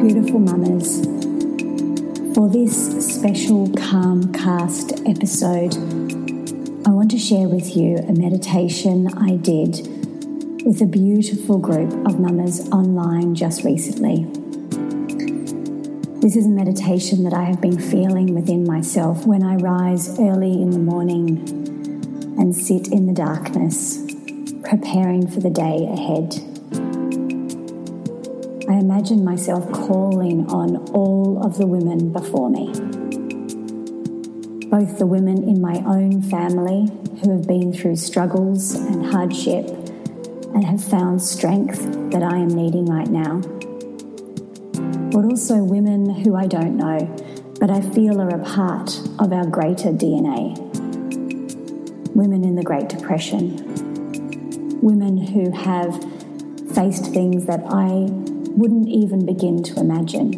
Beautiful mamas, for this special Calm Cast episode, I want to share with you a meditation I did with a beautiful group of mamas online just recently. This is a meditation that I have been feeling within myself when I rise early in the morning and sit in the darkness, preparing for the day ahead. I imagine myself calling on all of the women before me. Both the women in my own family who have been through struggles and hardship and have found strength that I am needing right now. But also women who I don't know, but I feel are a part of our greater DNA. Women in the Great Depression. Women who have faced things that I wouldn't even begin to imagine.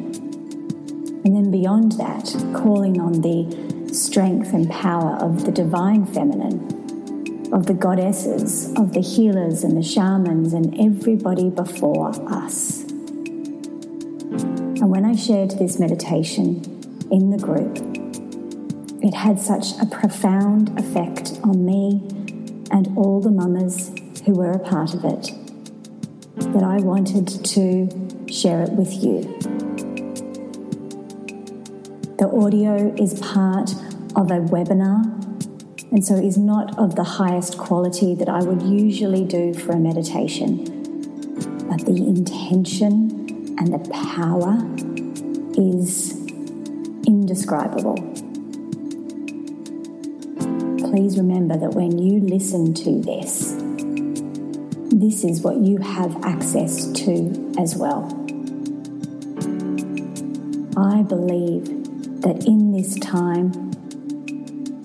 And then beyond that, calling on the strength and power of the divine feminine, of the goddesses, of the healers and the shamans, and everybody before us. And when I shared this meditation in the group, it had such a profound effect on me and all the mamas who were a part of it that I wanted to share it with you. The audio is part of a webinar and so is not of the highest quality that I would usually do for a meditation. But the intention and the power is indescribable. Please remember that when you listen to this, this is what you have access to as well. I believe that in this time,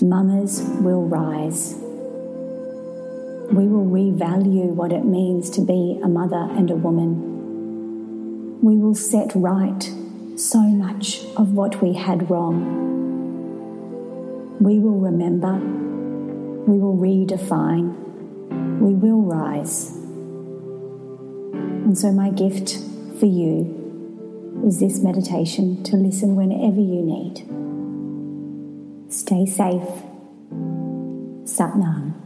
mamas will rise. We will revalue what it means to be a mother and a woman. We will set right so much of what we had wrong. We will remember. We will redefine. We will rise. And so, my gift for you is this meditation to listen whenever you need. Stay safe. Satnam.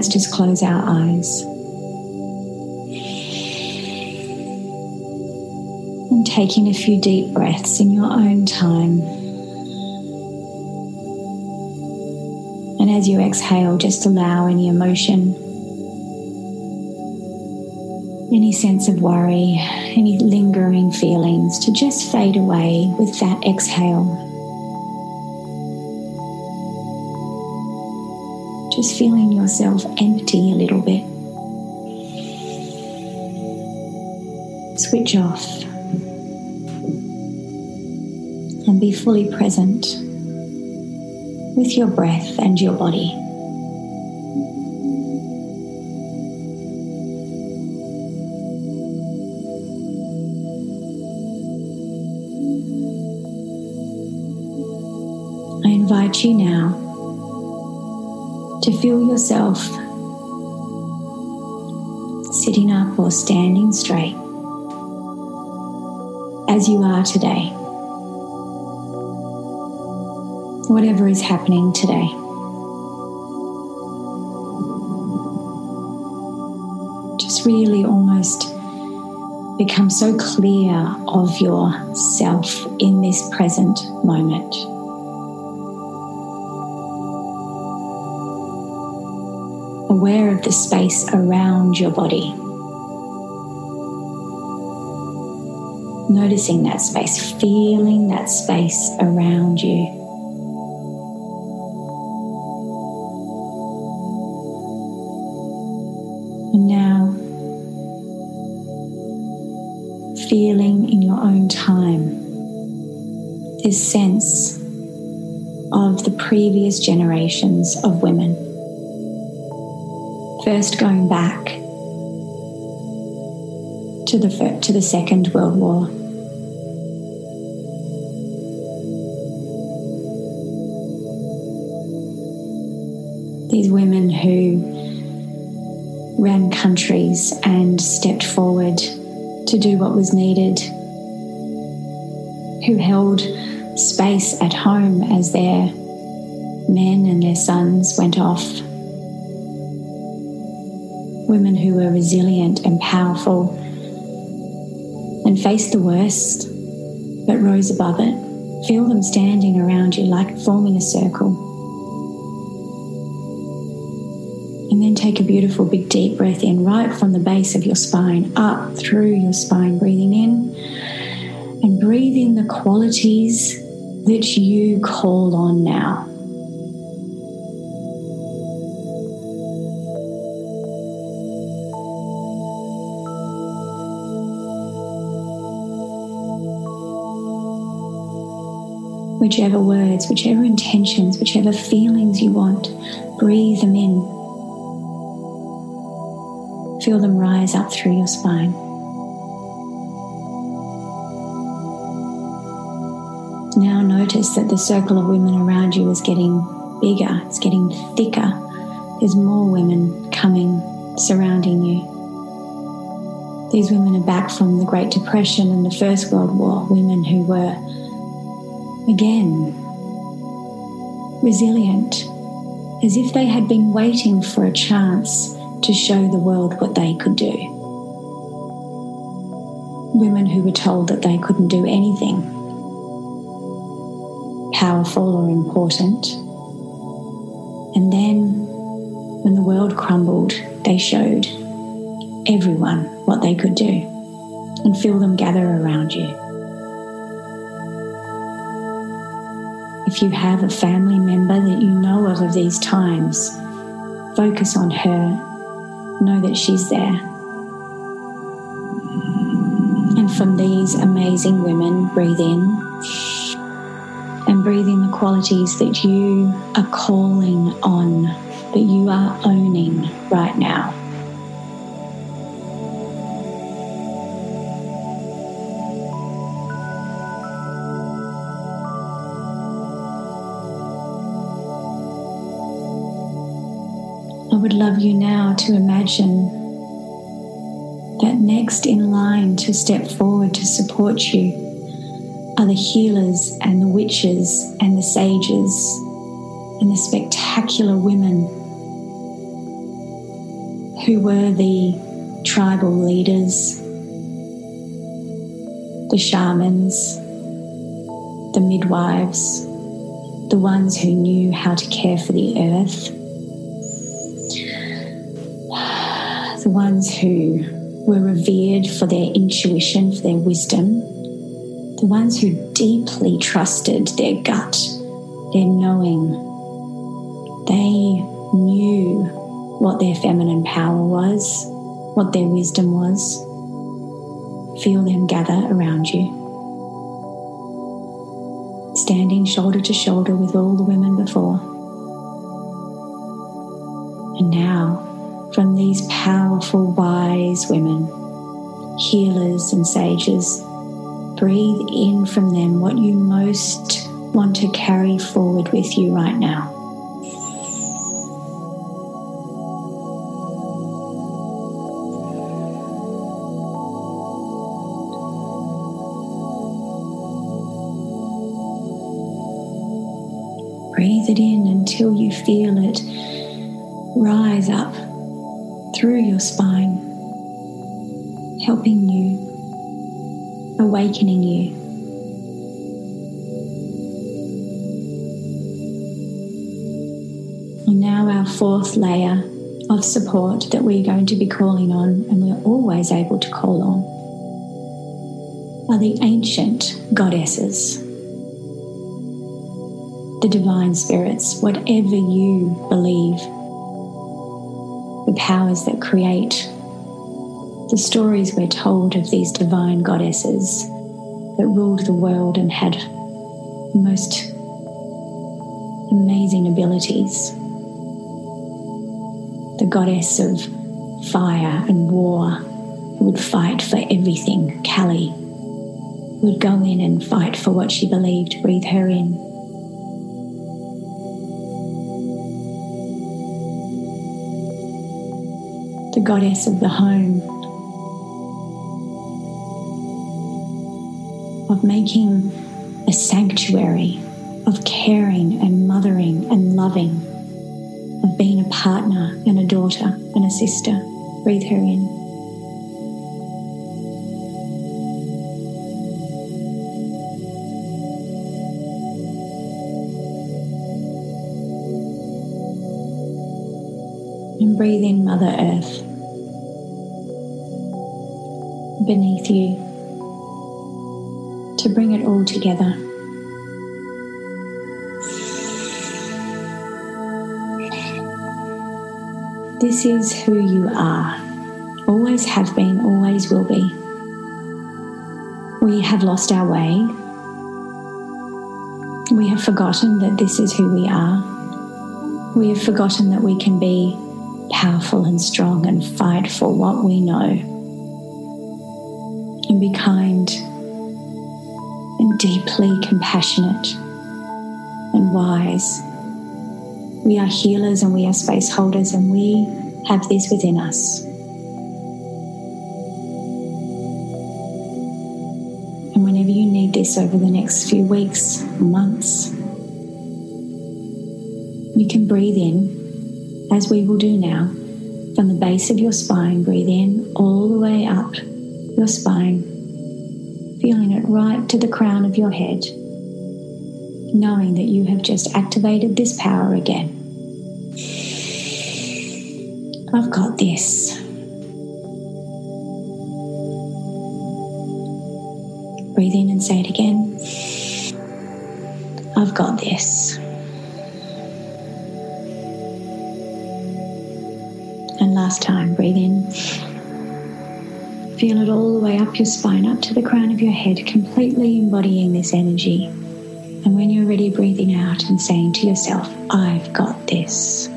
Let's just close our eyes. And taking a few deep breaths in your own time. And as you exhale, just allow any emotion, any sense of worry, any lingering feelings to just fade away with that exhale. Just feeling yourself empty a little bit. Switch off and be fully present with your breath and your body. I invite you now to feel yourself sitting up or standing straight, as you are today, whatever is happening today. Just really almost become so clear of yourself in this present moment. Aware of the space around your body. Noticing that space, feeling that space around you. And now feeling in your own time this sense of the previous generations of women. First, going back to the, to the Second World War. These women who ran countries and stepped forward to do what was needed, who held space at home as their men and their sons went off. Women who were resilient and powerful and faced the worst but rose above it. Feel them standing around you like forming a circle. And then take a beautiful big deep breath in right from the base of your spine up through your spine, breathing in and breathe in the qualities that you call on now. Whichever words, whichever intentions, whichever feelings you want, breathe them in. Feel them rise up through your spine. Now notice that the circle of women around you is getting bigger, it's getting thicker. There's more women coming, surrounding you. These women are back from the Great Depression and the First World War, women who were, again, resilient, as if they had been waiting for a chance to show the world what they could do. Women who were told that they couldn't do anything powerful or important. And then, when the world crumbled, they showed everyone what they could do and feel them gather around you. If you have a family member that you know of of these times, focus on her know that she's there. And from these amazing women, breathe in and breathe in the qualities that you are calling on, that you are owning right now. Love you now to imagine that next in line to step forward to support you are the healers and the witches and the sages and the spectacular women who were the tribal leaders, the shamans, the midwives, the ones who knew how to care for the earth the ones who were revered for their intuition, for their wisdom, the ones who deeply trusted their gut, their knowing. They knew what their feminine power was, what their wisdom was. Feel them gather around you. Standing shoulder to shoulder with all the women before. And now, from these powerful, wise women, healers and sages. Breathe in from them what you most want to carry forward with you right now. Breathe it in until you feel it rise up through your spine, helping you, awakening you. And now, our fourth layer of support that we're going to be calling on, and we're always able to call on, are the ancient goddesses, the divine spirits, whatever you believe, powers that create. The stories we're told of these divine goddesses that ruled the world and had most amazing abilities the goddess of fire and war, who would fight for everything, Kali, would go in and fight for what she believed. Breathe her in. Goddess of the home, of making a sanctuary, of caring and mothering and loving of being a partner and a daughter and a sister. Breathe her in. And breathe in Mother Earth beneath you to bring it all together. This is who you are. Always have been, always will be. We have lost our way. We have forgotten that this is who we are. We have forgotten that we can be powerful and strong and fight for what we know. And be kind and deeply compassionate and wise we are healers and we are space holders, and we have this within us. And whenever you need this over the next few weeks, months, you can breathe in, as we will do now, from the base of your spine. Breathe in all the way up your spine, feeling it right to the crown of your head knowing that you have just activated this power again. I've got this. Breathe in and say it again. I've got this. And last time, breathe in. Feel it all the way up your spine, up to the crown of your head, completely embodying this energy. And when you're ready, breathing out and saying to yourself, I've got this.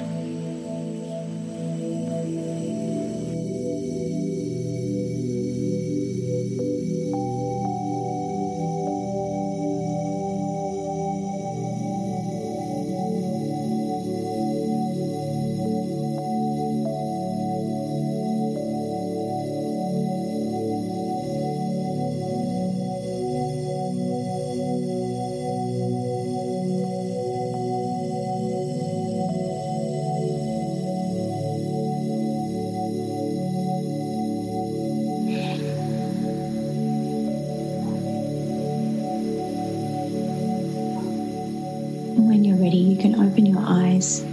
Your